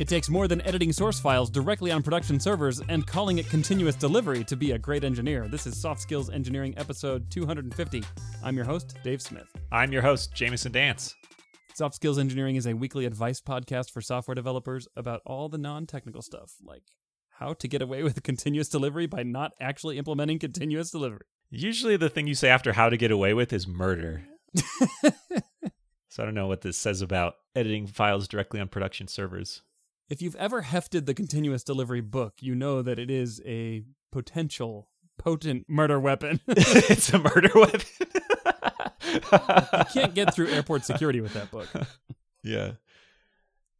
It takes more than editing source files directly on production servers and calling it continuous delivery to be a great engineer. This is Soft Skills Engineering episode 250. I'm your host, Dave Smith. I'm your host, Jamison Dance. Soft Skills Engineering is a weekly advice podcast for software developers about all the non technical stuff, like how to get away with continuous delivery by not actually implementing continuous delivery. Usually, the thing you say after how to get away with is murder. so I don't know what this says about editing files directly on production servers. If you've ever hefted the continuous delivery book, you know that it is a potential potent murder weapon. it's a murder weapon. you can't get through airport security with that book. Yeah.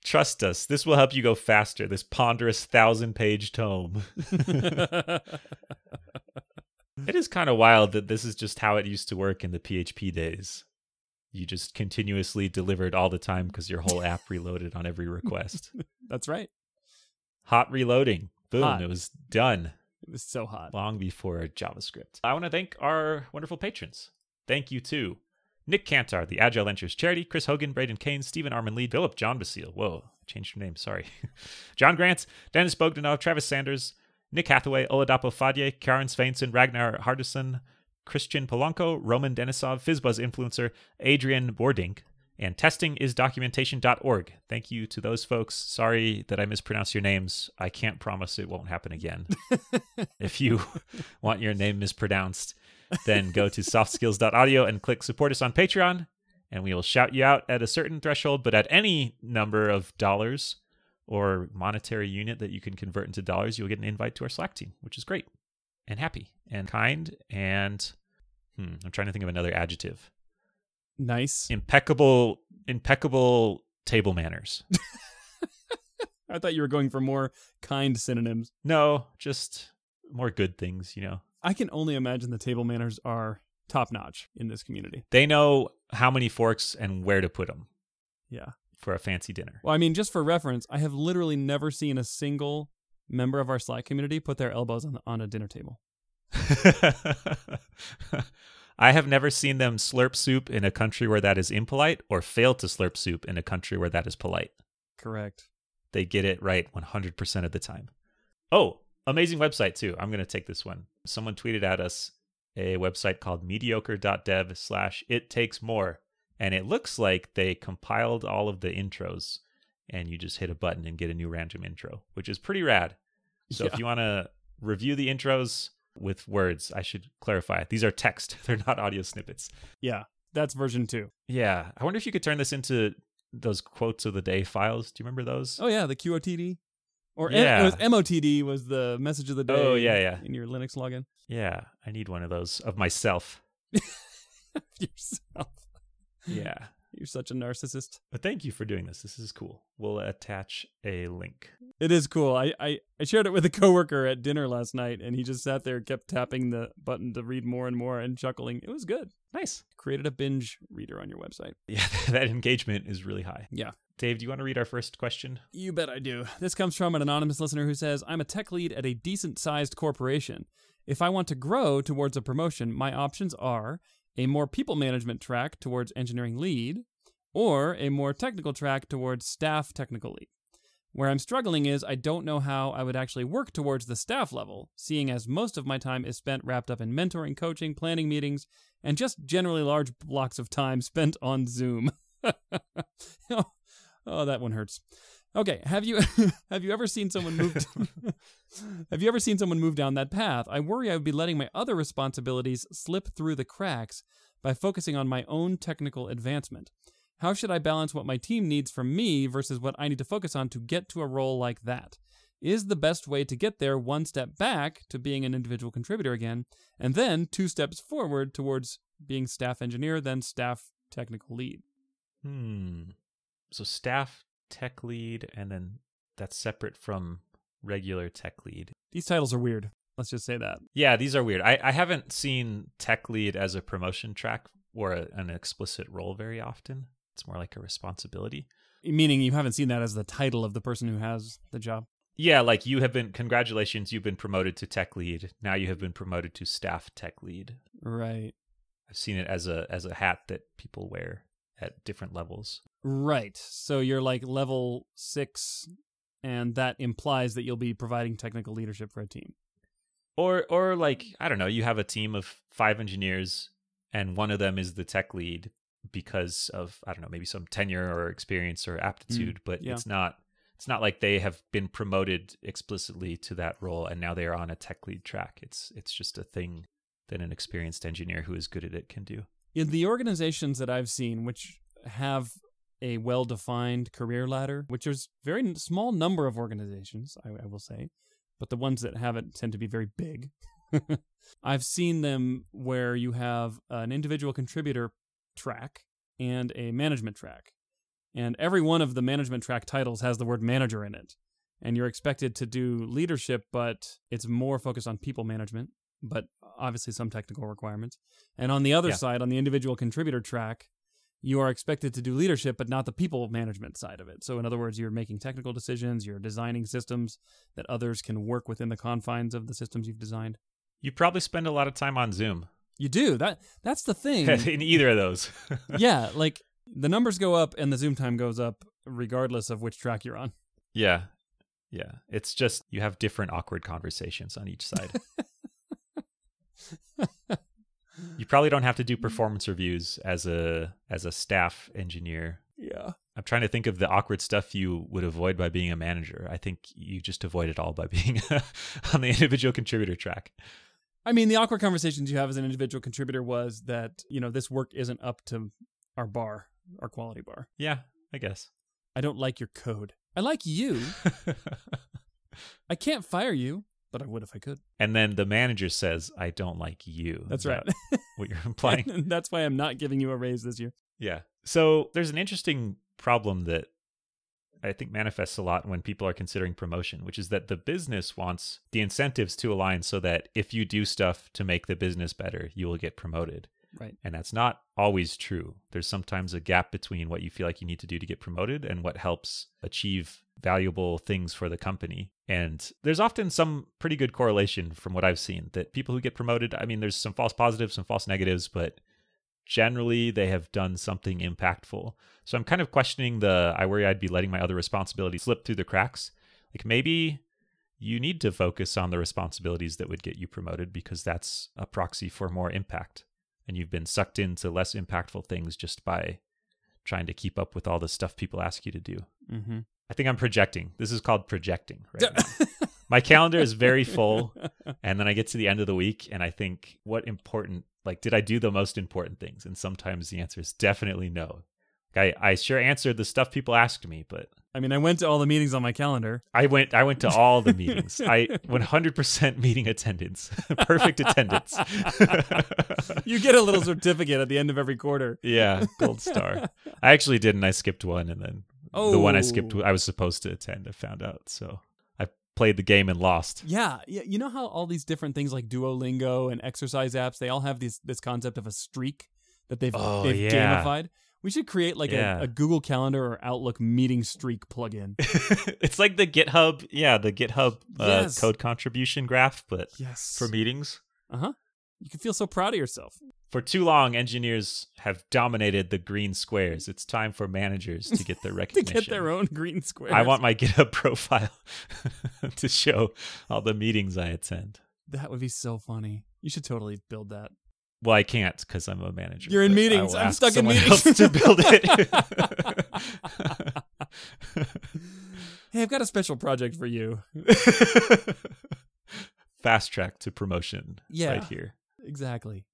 Trust us, this will help you go faster, this ponderous thousand page tome. it is kind of wild that this is just how it used to work in the PHP days. You just continuously delivered all the time because your whole app reloaded on every request. That's right. Hot reloading. Boom, Hot. it was done It was so hot. long before JavaScript. I want to thank our wonderful patrons. Thank you to Nick Cantar, the Agile Ventures Charity, Chris Hogan, Braden Kane, Stephen Armin Lee, Philip John Basile. Whoa, changed your name, sorry. John Grant, Dennis Bogdanov, Travis Sanders, Nick Hathaway, Oladapo Fadye, Karen Sveinson, Ragnar Hardison, Christian Polanco, Roman Denisov, Fizzbuzz Influencer, Adrian Bordink, and testingisdocumentation.org. Thank you to those folks. Sorry that I mispronounced your names. I can't promise it won't happen again. if you want your name mispronounced, then go to softskills.audio and click support us on Patreon, and we will shout you out at a certain threshold, but at any number of dollars or monetary unit that you can convert into dollars, you'll get an invite to our Slack team, which is great and happy and kind and hmm, I'm trying to think of another adjective. Nice. Impeccable impeccable table manners. I thought you were going for more kind synonyms. no, just more good things, you know. I can only imagine the table manners are top notch in this community. They know how many forks and where to put them Yeah. for a fancy dinner. Well, I mean, just for reference, I have literally never seen a single member of our Slack community put their elbows on, on a dinner table. I have never seen them slurp soup in a country where that is impolite or fail to slurp soup in a country where that is polite. Correct. They get it right 100% of the time. Oh, amazing website too. I'm going to take this one. Someone tweeted at us a website called mediocre.dev slash it takes more. And it looks like they compiled all of the intros and you just hit a button and get a new random intro, which is pretty rad. So Yeah. if you want to review the intros with words, I should clarify. These are text. They're not audio snippets. Yeah. That's version two. Yeah. I wonder if you could turn this into those quotes of the day files. Do you remember those? Oh, yeah. The QOTD. Or Yeah. it was MOTD was the message of the oh, day. Oh, yeah, yeah. In your Linux login. Yeah, I need one of those of myself. Yourself. Yeah. You're such a narcissist. But thank you for doing this. This is cool. We'll attach a link. It is cool. I, I, I shared it with a coworker at dinner last night, and he just sat there, kept tapping the button to read more and more and chuckling. It was good. Nice. Created a binge reader on your website. Yeah, that engagement is really high. Yeah. Dave, do you want to read our first question? You bet I do. This comes from an anonymous listener who says, I'm a tech lead at a decent sized corporation. If I want to grow towards a promotion, my options are a more people management track towards engineering lead, or a more technical track towards staff technical lead. Where I'm struggling is I don't know how I would actually work towards the staff level, seeing as most of my time is spent wrapped up in mentoring, coaching, planning meetings, and just generally large blocks of time spent on Zoom. oh, that one hurts. Okay, have you have you ever seen someone move Have you ever seen someone move down that path? I worry I would be letting my other responsibilities slip through the cracks by focusing on my own technical advancement. How should I balance what my team needs from me versus what I need to focus on to get to a role like that? Is the best way to get there one step back to being an individual contributor again, and then two steps forward towards being staff engineer, then staff technical lead? Hmm. So staff tech lead, and then that's separate from regular tech lead. These titles are weird. Let's just say that. Yeah, these are weird. I, I haven't seen tech lead as a promotion track or a, an explicit role very often. It's more like a responsibility. Meaning you haven't seen that as the title of the person who has the job. Yeah, like you have been, congratulations, you've been promoted to tech lead. Now you have been promoted to staff tech lead. Right. I've seen it as a as a hat that people wear at different levels. Right. So you're like level six and that implies that you'll be providing technical leadership for a team. Or or like I don't know, you have a team of five engineers and one of them is the tech lead because of I don't know, maybe some tenure or experience or mm, aptitude, but yeah. it's not it's not like they have been promoted explicitly to that role and now they are on a tech lead track. It's it's just a thing that an experienced engineer who is good at it can do. In the organizations that I've seen, which have a well defined career ladder, which is very small number of organizations, I, I will say, but the ones that have it tend to be very big. I've seen them where you have an individual contributor track and a management track. And every one of the management track titles has the word manager in it. And you're expected to do leadership, but it's more focused on people management, but obviously some technical requirements. And on the other Yeah. side, on the individual contributor track, you are expected to do leadership, but not the people management side of it. So, in other words, you're making technical decisions, you're designing systems that others can work within the confines of the systems you've designed. You probably spend a lot of time on Zoom You do that. That's the thing. in either of those. yeah, like the numbers go up and the zoom time goes up regardless of which track you're on. yeah. Yeah. It's just you have different awkward conversations on each side. you probably don't have to do mm-hmm. performance reviews as a as a staff engineer. Yeah. I'm trying to think of the awkward stuff you would avoid by being a manager. I think you just avoid it all by being on the individual contributor track. I mean, the awkward conversations you have as an individual contributor was that, you know, this work isn't up to our bar, our quality bar. Yeah, I guess. I don't like your code. I like you. I can't fire you, but I would if I could. and then the manager says, "I don't like you." That's right. that What you're implying? and that's why I'm not giving you a raise this year. Yeah. So there's an interesting problem that I think manifests a lot when people are considering promotion, which is that the business wants the incentives to align so that if you do stuff to make the business better, you will get promoted. Right. And that's not always true. There's sometimes a gap between what you feel like you need to do to get promoted and what helps achieve valuable things for the company. And there's often some pretty good correlation from what I've seen that people who get promoted, I mean, there's some false positives, some false negatives, but generally they have done something impactful. So I'm kind of questioning the I worry I'd be letting my other responsibilities slip through the cracks. Like maybe you need to focus on the responsibilities that would get you promoted because that's a proxy for more impact. And you've been sucked into less impactful things just by trying to keep up with all the stuff people ask you to do. Mm-hmm. I think I'm projecting. This is called projecting right now. My calendar is very full and then I get to the end of the week and I think what important like did I do the most important things? And sometimes the answer is definitely no. I, I sure answered the stuff people asked me, but I mean, I went to all the meetings on my calendar. I went I went to all the meetings. I 100% meeting attendance. Perfect attendance. You get a little certificate at the end of every quarter. yeah, gold star. I actually didn't. I skipped one and then the one I skipped Oh. I was supposed to attend I found out. So I played the game and lost. Yeah, yeah. You know how all these different things like Duolingo and exercise apps, they all have this this concept of a streak that they've Oh, they've yeah. gamified. We should create like Yeah. a, a Google Calendar or Outlook meeting streak plugin. it's like the GitHub, yeah, the GitHub uh, Yes. code contribution graph, but yes. for meetings. Uh huh. You can feel so proud of yourself. For too long, engineers have dominated the green squares. It's time for managers to get their recognition. to get their own green squares. I want my GitHub profile to show all the meetings I attend. that would be so funny. You should totally build that. Well, I can't because I'm a manager. You're in meetings. I'm stuck in meetings. to build it. Hey, I've got a special project for you. Fast track to promotion Yeah. right here. Exactly.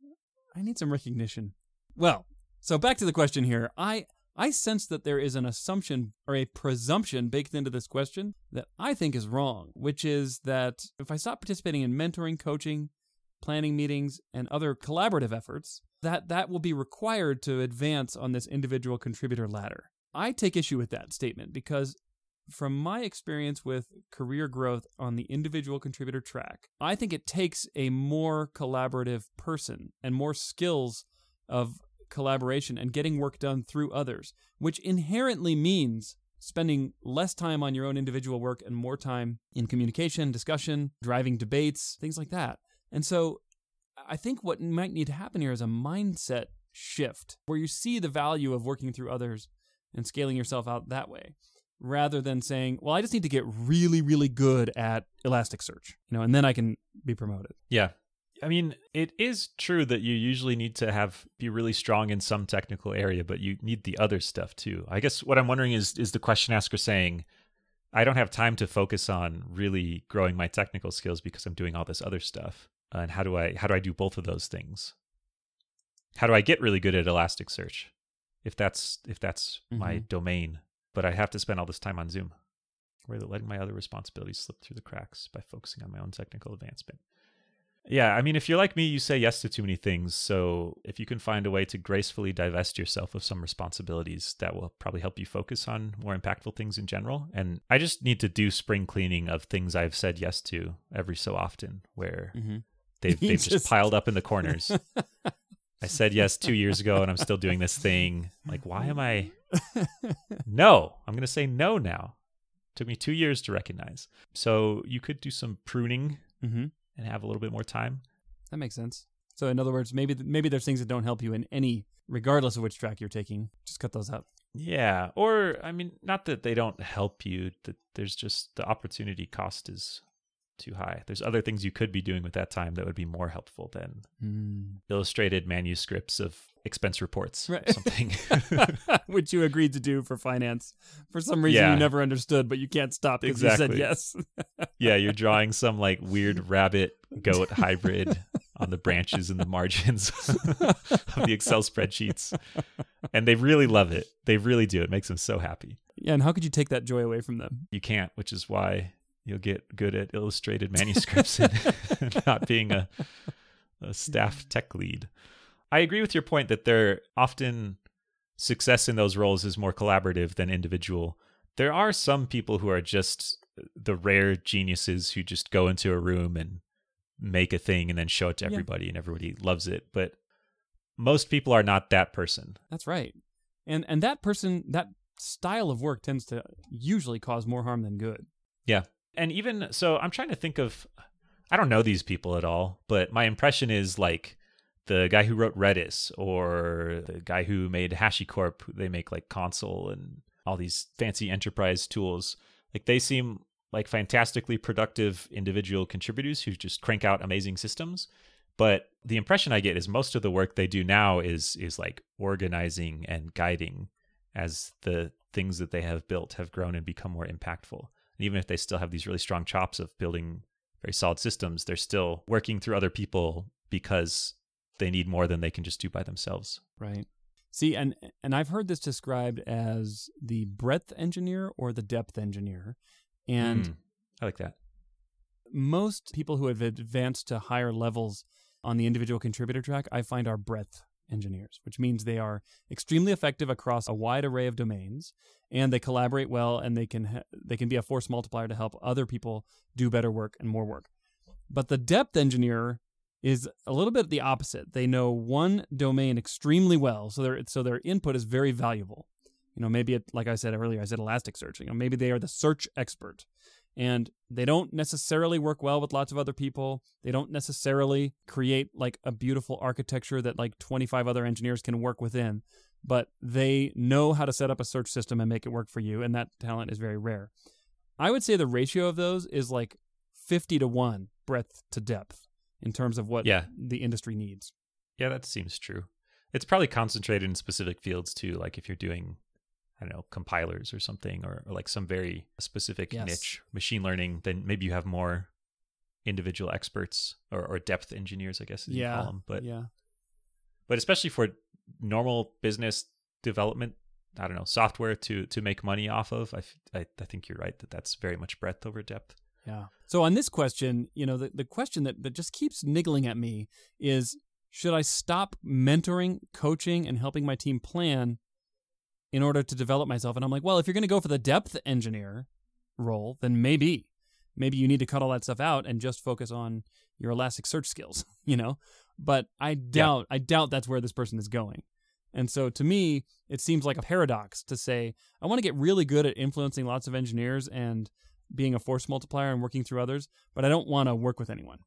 I need some recognition. Well, so back to the question here. I I sense that there is an assumption or a presumption baked into this question that I think is wrong, which is that if I stop participating in mentoring, coaching, planning meetings, and other collaborative efforts, that that will be required to advance on this individual contributor ladder. I take issue with that statement because from my experience with career growth on the individual contributor track, I think it takes a more collaborative person and more skills of collaboration and getting work done through others, which inherently means spending less time on your own individual work and more time in communication, discussion, driving debates, things like that. And so I think what might need to happen here is a mindset shift where you see the value of working through others and scaling yourself out that way. rather than saying, well, I just need to get really, really good at Elasticsearch, you know, and then I can be promoted. Yeah. I mean, it is true that you usually need to have be really strong in some technical area, but you need the other stuff too. I guess what I'm wondering is is the question asker saying, I don't have time to focus on really growing my technical skills because I'm doing all this other stuff. And how do I how do I do both of those things? How do I get really good at Elasticsearch? If that's if that's my Mhm. domain, but I have to spend all this time on Zoom. Where letting my other responsibilities slip through the cracks by focusing on my own technical advancement. Yeah, I mean, if you're like me, you say yes to too many things. So if you can find a way to gracefully divest yourself of some responsibilities, that will probably help you focus on more impactful things in general. And I just need to do spring cleaning of things I've said yes to every so often, where Mm-hmm. They've, they've just, just- piled up in the corners. I said yes two years ago, and I'm still doing this thing. Like, why am I? No, I'm going to say no now. It Took me two years to recognize. So you could do some pruning mm-hmm. and have a little bit more time. That makes sense. So, in other words, maybe maybe there's things that don't help you in any, regardless of which track you're taking. Just cut those out. Yeah, or I mean, not that they don't help you. That there's just the opportunity cost is too high. There's other things you could be doing with that time that would be more helpful than Mm. illustrated manuscripts of expense reports Right. or something. which you agreed to do for finance for some reason Yeah. you never understood, but you can't stop because you said yes. yeah, you're drawing some like weird rabbit goat hybrid on the branches and the margins of the Excel spreadsheets. And they really love it. They really do. It makes them so happy. yeah, and how could you take that joy away from them? You can't, which is why you'll get good at illustrated manuscripts and not being a, a staff tech lead. I agree with your point that there often success in those roles is more collaborative than individual. There are some people who are just the rare geniuses who just go into a room and make a thing and then show it to Yeah. everybody and everybody loves it. But most people are not that person. That's right. And and that person that style of work tends to usually cause more harm than good. And even so i'm trying to think of i don't know these people at all but my impression is like the guy who wrote redis or the guy who made hashicorp they make like Consul and all these fancy enterprise tools. Like they seem like fantastically productive individual contributors who just crank out amazing systems. But the impression i get is most of the work they do now is is like organizing and guiding as the things that they have built have grown and become more impactful and even if they still have these really strong chops of building very solid systems, they're still working through other people because they need more than they can just do by themselves. Right. See, and and I've heard this described as the breadth engineer or the depth engineer. And Mm, I like that. most people who have advanced to higher levels on the individual contributor track, I find are breadth engineers, which means they are extremely effective across a wide array of domains, and they collaborate well, and they can ha- they can be a force multiplier to help other people do better work and more work. But the depth engineer is a little bit the opposite. They know one domain extremely well, so their so their input is very valuable. You know, maybe it, like I said earlier, I said Elasticsearch. You know, maybe they are the search expert, and they don't necessarily work well with lots of other people. They don't necessarily create like a beautiful architecture that like 25 other engineers can work within, but they know how to set up a search system and make it work for you, and that talent is very rare. I would say the ratio of those is like 50 to 1 breadth to depth in terms of what Yeah. the industry needs. Yeah, that seems true. It's probably concentrated in specific fields too. Like if you're doing, I don't know, compilers or something, or, or like some very specific Yes. niche machine learning, then maybe you have more individual experts or, or depth engineers, I guess as you Yeah. call them. But yeah. but especially for normal business development i don't know software to to make money off of I I think you're right that that's very much breadth over depth Yeah. So on this question, you know, the, the question that, that just keeps niggling at me is should I stop mentoring, coaching, and helping my team plan in order to develop myself? And I'm like, well, if you're going to go for the depth engineer role, then maybe. Maybe you need to cut all that stuff out and just focus on your Elasticsearch skills, you know? But I doubt I doubt that's where this person is going. And so to me, it seems like a paradox to say, I want to get really good at influencing lots of engineers and being a force multiplier and working through others, but I don't want to work with anyone.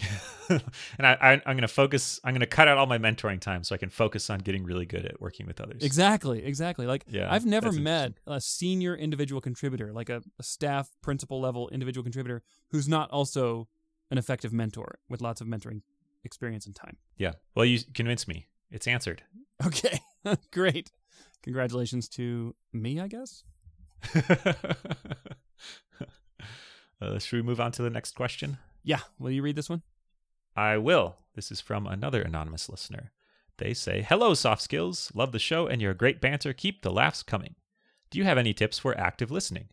and I, I I'm gonna focus. I'm gonna cut out all my mentoring time so I can focus on getting really good at working with others. Exactly, exactly. Like Yeah, I've never met a senior individual contributor, like a, a staff principal level individual contributor who's not also an effective mentor with lots of mentoring experience and time. Yeah. Well, you convinced me. It's answered. Okay. Great. Congratulations to me, I guess. uh, should we move on to the next question? Yeah. Will you read this one? I will. This is from another anonymous listener. They say, Hello, Soft Skills. Love the show and your great banter. Keep the laughs coming. Do you have any tips for active listening?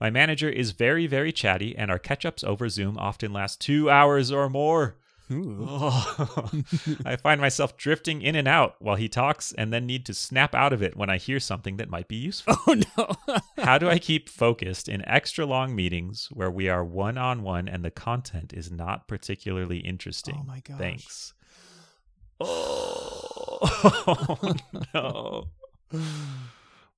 My manager is very, very chatty, and our catch ups over Zoom often last two hours or more. Oh, I find myself drifting in and out while he talks and then need to snap out of it when I hear something that might be useful. Oh no. How do I keep focused in extra long meetings where we are one on one and the content is not particularly interesting? Oh my gosh. Thanks. Oh, no.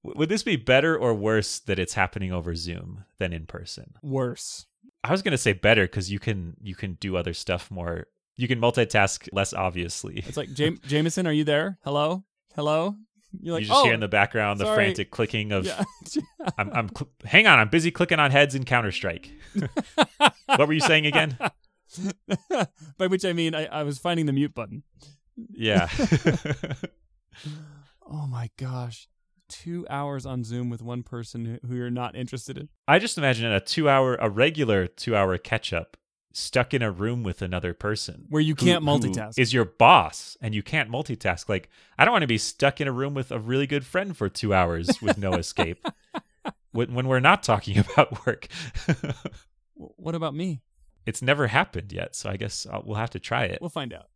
Would this be better or worse that it's happening over Zoom than in person? Worse. I was gonna say better because you can you can do other stuff more. You can multitask less obviously. It's like Jam- Jamison, are you there? Hello? Hello? You're like, you just oh, hear in oh, the background the sorry. frantic clicking of. yeah. I'm, I'm cl- hang on. I'm busy clicking on heads in Counter Strike. what were you saying again? By which I mean I, I was finding the mute button. Yeah. Oh my gosh. Two hours on Zoom with one person who- who you're not interested in. I just imagine a two hour, a regular two hour catch up stuck in a room with another person. Where you can't who multitask. Is your boss and you can't multitask. Like, I don't want to be stuck in a room with a really good friend for two hours with no escape when, when we're not talking about work. What about me? it's never happened yet. So I guess i we'll have to try it. We'll find out.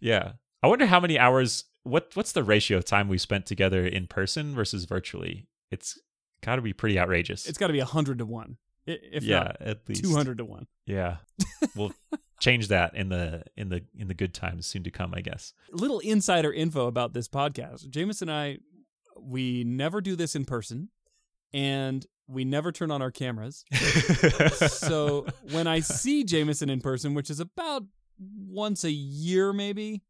Yeah. I wonder how many hours, what what's the ratio of time we spent together in person versus virtually? It's got to be pretty outrageous. It's got to be 100 to 1. If yeah, not at least 200 to 1. Yeah. we'll change that in the in the in the good times soon to come, I guess. Little insider info about this podcast. Jameis and I, we never do this in person and we never turn on our cameras. so when I see Jamison in person, which is about once a year maybe,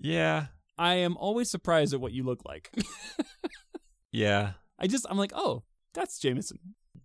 yeah. I am always surprised at what you look like. Yeah. I just I'm like, "Oh, that's Jamison."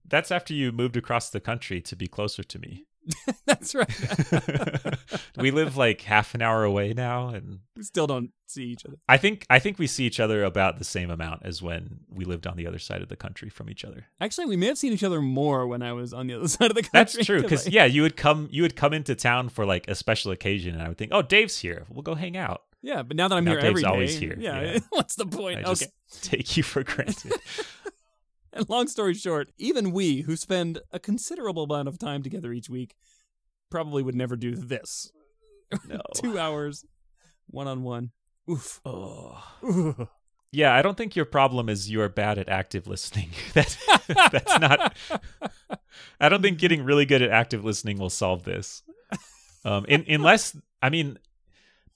That's after you moved across the country to be closer to me. that's right. we live like half an hour away now and we still don't see each other. I think I think we see each other about the same amount as when we lived on the other side of the country from each other. Actually, we may have seen each other more when I was on the other side of the country. That's true because I- yeah, you would come you would come into town for like a special occasion, and I would think, oh, Dave's here. We'll go hang out. yeah, but now that I'm Now here Dave's every day, always here, Yeah, yeah. what's the point? I just okay. take you for granted. And long story short, even we who spend a considerable amount of time together each week probably would never do this. no. Two hours, one on one. Oof. Oh. Yeah, I don't think your problem is you are bad at active listening. that, that's not. I don't think getting really good at active listening will solve this. Um, in, unless, I mean,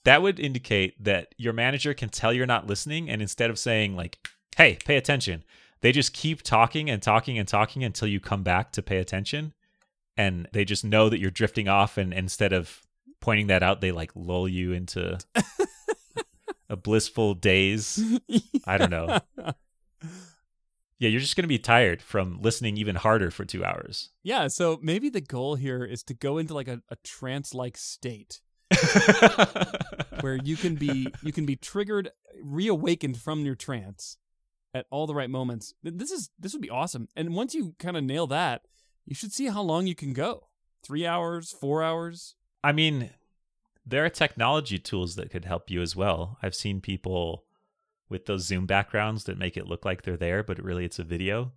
that would indicate that your manager can tell you're not listening, and instead of saying like, "Hey, pay attention," they just keep talking and talking and talking until you come back to pay attention, and they just know that you're drifting off, and instead of pointing that out, they like lull you into a blissful daze. I don't know. Yeah, you're just going to be tired from listening even harder for two hours. Yeah, so maybe the goal here is to go into like a, a trance like state where you can be you can be triggered, reawakened from your trance at all the right moments. This is this would be awesome. And once you kind of nail that, you should see how long you can go. Three hours, four hours. I mean, there are technology tools that could help you as well. I've seen people with those Zoom backgrounds that make it look like they're there, but really it's a video.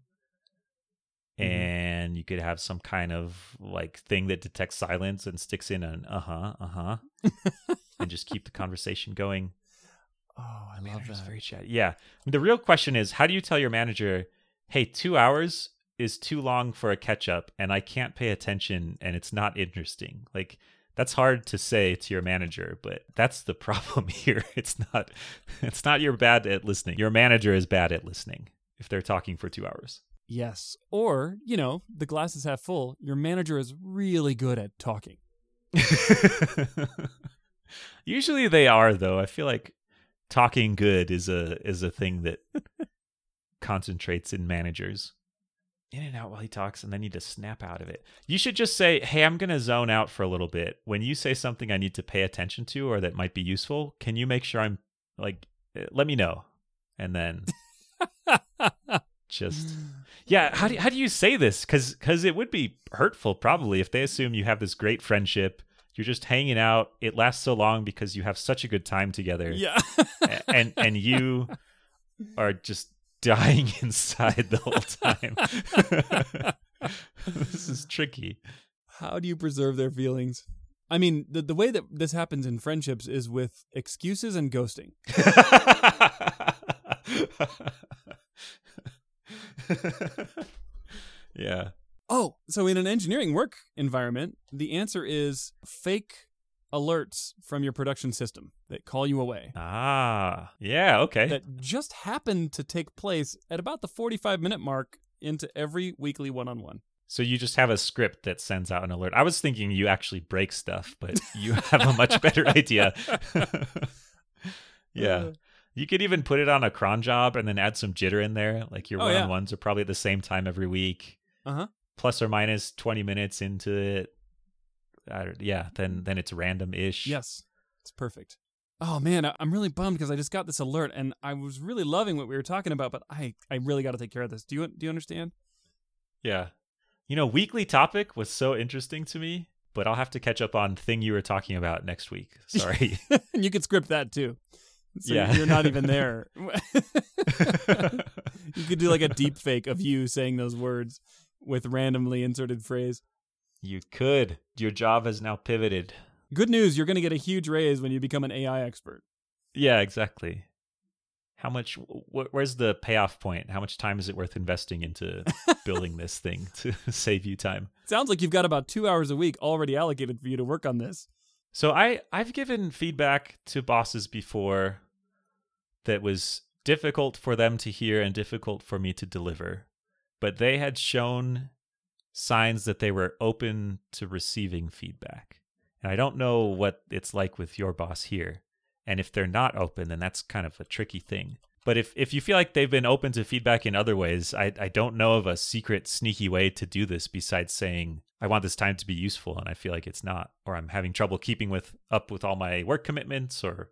Mhm. And you could have some kind of like thing that detects silence and sticks in an uh huh, uh huh, and just keep the conversation going. Oh, I love that. very chatty. Yeah. The real question is how do you tell your manager, hey, two hours is too long for a catch up and I can't pay attention and it's not interesting? Like, that's hard to say to your manager, but that's the problem here. It's not it's not you're bad at listening. Your manager is bad at listening if they're talking for two hours. Yes. Or, you know, the glass is half full. Your manager is really good at talking. Usually they are though. I feel like talking good is a is a thing that concentrates in managers. In and out while he talks, and then you just snap out of it. You should just say, "Hey, I'm going to zone out for a little bit." When you say something I need to pay attention to or that might be useful, can you make sure I'm like, eh, let me know, and then just yeah. How do how do you say this? Because because it would be hurtful probably if they assume you have this great friendship. You're just hanging out. It lasts so long because you have such a good time together Yeah. and and you are just dying inside the whole time. this is tricky. How do you preserve their feelings? I mean, the the way that this happens in friendships is with excuses and ghosting. yeah. Oh, so in an engineering work environment, the answer is fake alerts from your production system that call you away. Ah. Yeah, okay. That just happen to take place at about the 45 minute mark into every weekly one on one. So you just have a script that sends out an alert. I was thinking you actually break stuff, but you have a much better idea. yeah. Uh, You could even put it on a cron job and then add some jitter in there. Like your Oh, one yeah. on ones are probably at the same time every week. Uh-huh. Plus or minus 20 minutes into it. I yeah, then then it's random ish. Yes, it's perfect. Oh man, I'm really bummed because I just got this alert and I was really loving what we were talking about, but I I really got to take care of this. Do you do you understand? Yeah. You know, weekly topic was so interesting to me, but I'll have to catch up on thing you were talking about next week. Sorry. you could script that too. So Yeah. you're not even there. you could do like a deep fake of you saying those words with randomly inserted phrase. you could. Your job has now pivoted. Good news, you're going to get a huge raise when you become an AI expert. Yeah, exactly. How much? Wh- where's the payoff point? How much time is it worth investing into building this thing to save you time? Sounds like you've got about 2 hours a week already allocated for you to work on this. So I I've given feedback to bosses before that was difficult for them to hear and difficult for me to deliver, but they had shown signs that they were open to receiving feedback. And I don't know what it's like with your boss here. And if they're not open, then that's kind of a tricky thing. But if, if you feel like they've been open to feedback in other ways, I, I don't know of a secret, sneaky way to do this besides saying, I want this time to be useful and I feel like it's not, or I'm having trouble keeping with up with all my work commitments, or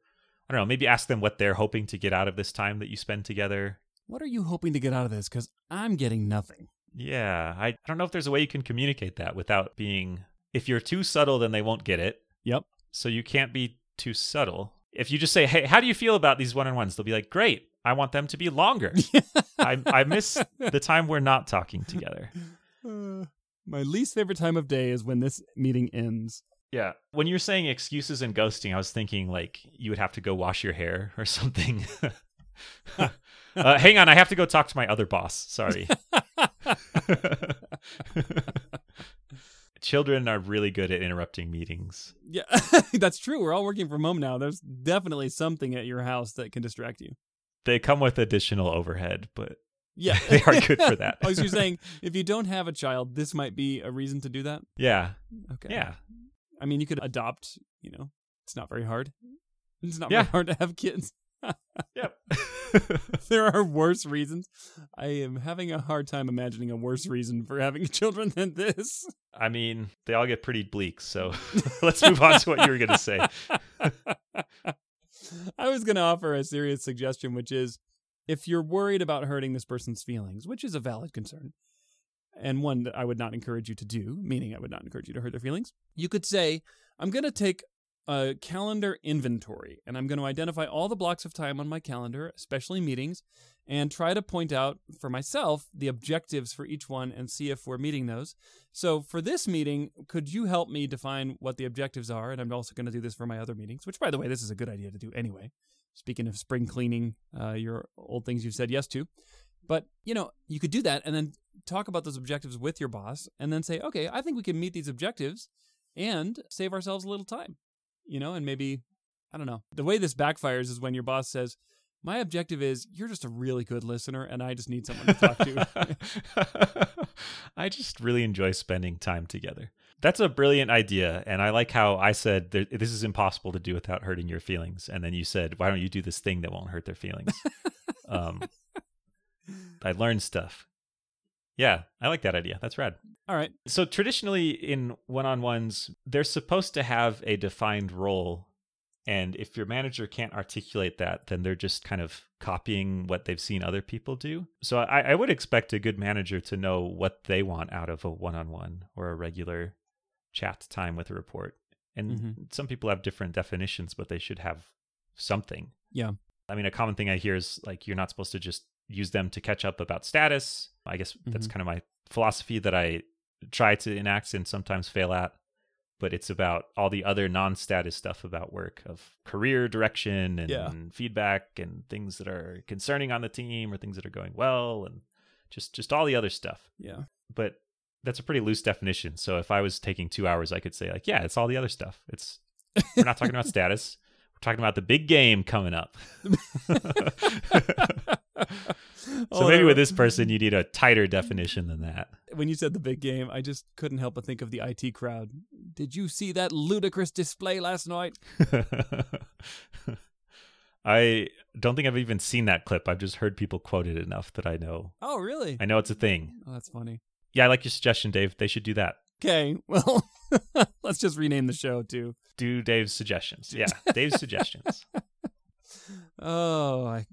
I don't know, maybe ask them what they're hoping to get out of this time that you spend together. What are you hoping to get out of this? Because I'm getting nothing. Yeah, I, I don't know if there's a way you can communicate that without being. If you're too subtle, then they won't get it. Yep. So you can't be too subtle. If you just say, "Hey, how do you feel about these one-on-ones?" They'll be like, "Great, I want them to be longer. I I miss the time we're not talking together." Uh, my least favorite time of day is when this meeting ends. Yeah. When you're saying excuses and ghosting, I was thinking like you would have to go wash your hair or something. uh, hang on, I have to go talk to my other boss. Sorry. Children are really good at interrupting meetings. Yeah, that's true. We're all working from home now. There's definitely something at your house that can distract you. They come with additional overhead, but Yeah, They are good for that. oh, so you're saying if you don't have a child, this might be a reason to do that? yeah, Okay. yeah. I mean, you could adopt. You know, it's not very hard. It's not Yeah. very hard to have kids. Yep. there are worse reasons. I am having a hard time imagining a worse reason for having children than this. I mean, they all get pretty bleak, so let's move on to what you were going to say. I was going to offer a serious suggestion, which is if you're worried about hurting this person's feelings, which is a valid concern, and one that I would not encourage you to do, meaning I would not encourage you to hurt their feelings, you could say, I'm going to take a calendar inventory and I'm going to identify all the blocks of time on my calendar, especially meetings, and try to point out for myself the objectives for each one and see if we're meeting those. So for this meeting, could you help me define what the objectives are? And I'm also going to do this for my other meetings, which, by the way, this is a good idea to do anyway. Speaking of spring cleaning, uh, your old things you've said yes to. But, you know, you could do that and then talk about those objectives with your boss and then say, okay, I think we can meet these objectives and save ourselves a little time, you know, and maybe, I don't know. The way this backfires is when your boss says, my objective is you're just a really good listener and I just need someone to talk to. I just really enjoy spending time together. That's a brilliant idea, and I like how I said this is impossible to do without hurting your feelings, and then you said, "Why don't you do this thing that won't hurt their feelings?" um, I learned stuff. Yeah, I like that idea. That's rad. All right. So traditionally in one-on-ones, they're supposed to have a defined role, and if your manager can't articulate that, then they're just kind of copying what they've seen other people do. So I, I would expect a good manager to know what they want out of a one-on-one or a regular chat time with a report. And Mhm. some people have different definitions, but they should have something. Yeah. I mean, a common thing I hear is like you're not supposed to just use them to catch up about status. I guess that's Mhm. kind of my philosophy that I try to enact and sometimes fail at. But it's about all the other non status stuff about work of career direction and Yeah. feedback and things that are concerning on the team or things that are going well and just just all the other stuff Yeah. but that's a pretty loose definition. So if I was taking two hours, I could say like, yeah, it's all the other stuff. It's we're not talking about status. We're talking about the big game coming up. so maybe with this person, you need a tighter definition than that. when you said the big game, I just couldn't help but think of the IT crowd. Did you see that ludicrous display last night? I don't think I've even seen that clip. I've just heard people quote it enough that I know. Oh, really? I know it's a thing. Oh, that's funny. Yeah, I like your suggestion, Dave. They should do that. Okay, well, let's just rename the show to Do Dave's suggestions. Yeah, Dave's suggestions. Oh, I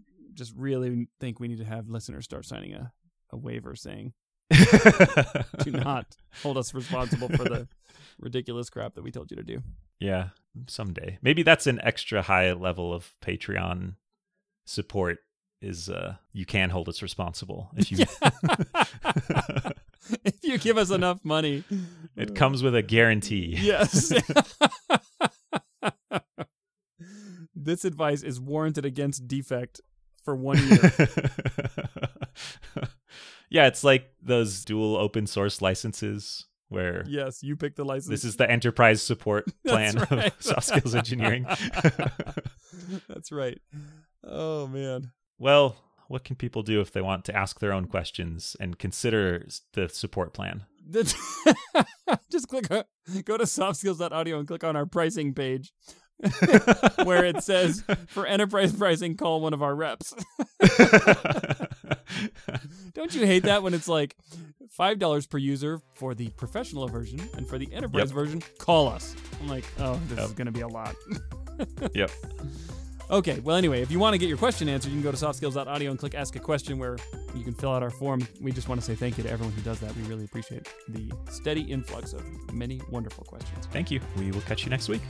just really think we need to have listeners start signing a, a waiver saying, do not hold us responsible for the ridiculous crap that we told you to do. Yeah, someday. Maybe that's an extra high level of Patreon support is uh you can hold us responsible if you if you give us enough money. it comes with a guarantee. Yes. this advice is warranted against defect for one year. yeah, it's like those dual open source licenses where yes, you pick the license. this is the enterprise support plan right. of soft skills engineering. That's right. Oh man. well, what can people do if they want to ask their own questions and consider the support plan? Just click go to softskills.audio and click on our pricing page where it says for enterprise pricing call one of our reps. Don't you hate that when it's like $5 per user for the professional version and for the enterprise Yep. version call us. I'm like, "Oh, this Yep. is going to be a lot." yep. Okay, well, anyway, if you want to get your question answered, you can go to softskills.audio and click Ask a Question where you can fill out our form. We just want to say thank you to everyone who does that. We really appreciate the steady influx of many wonderful questions. Thank you. We will catch you next week.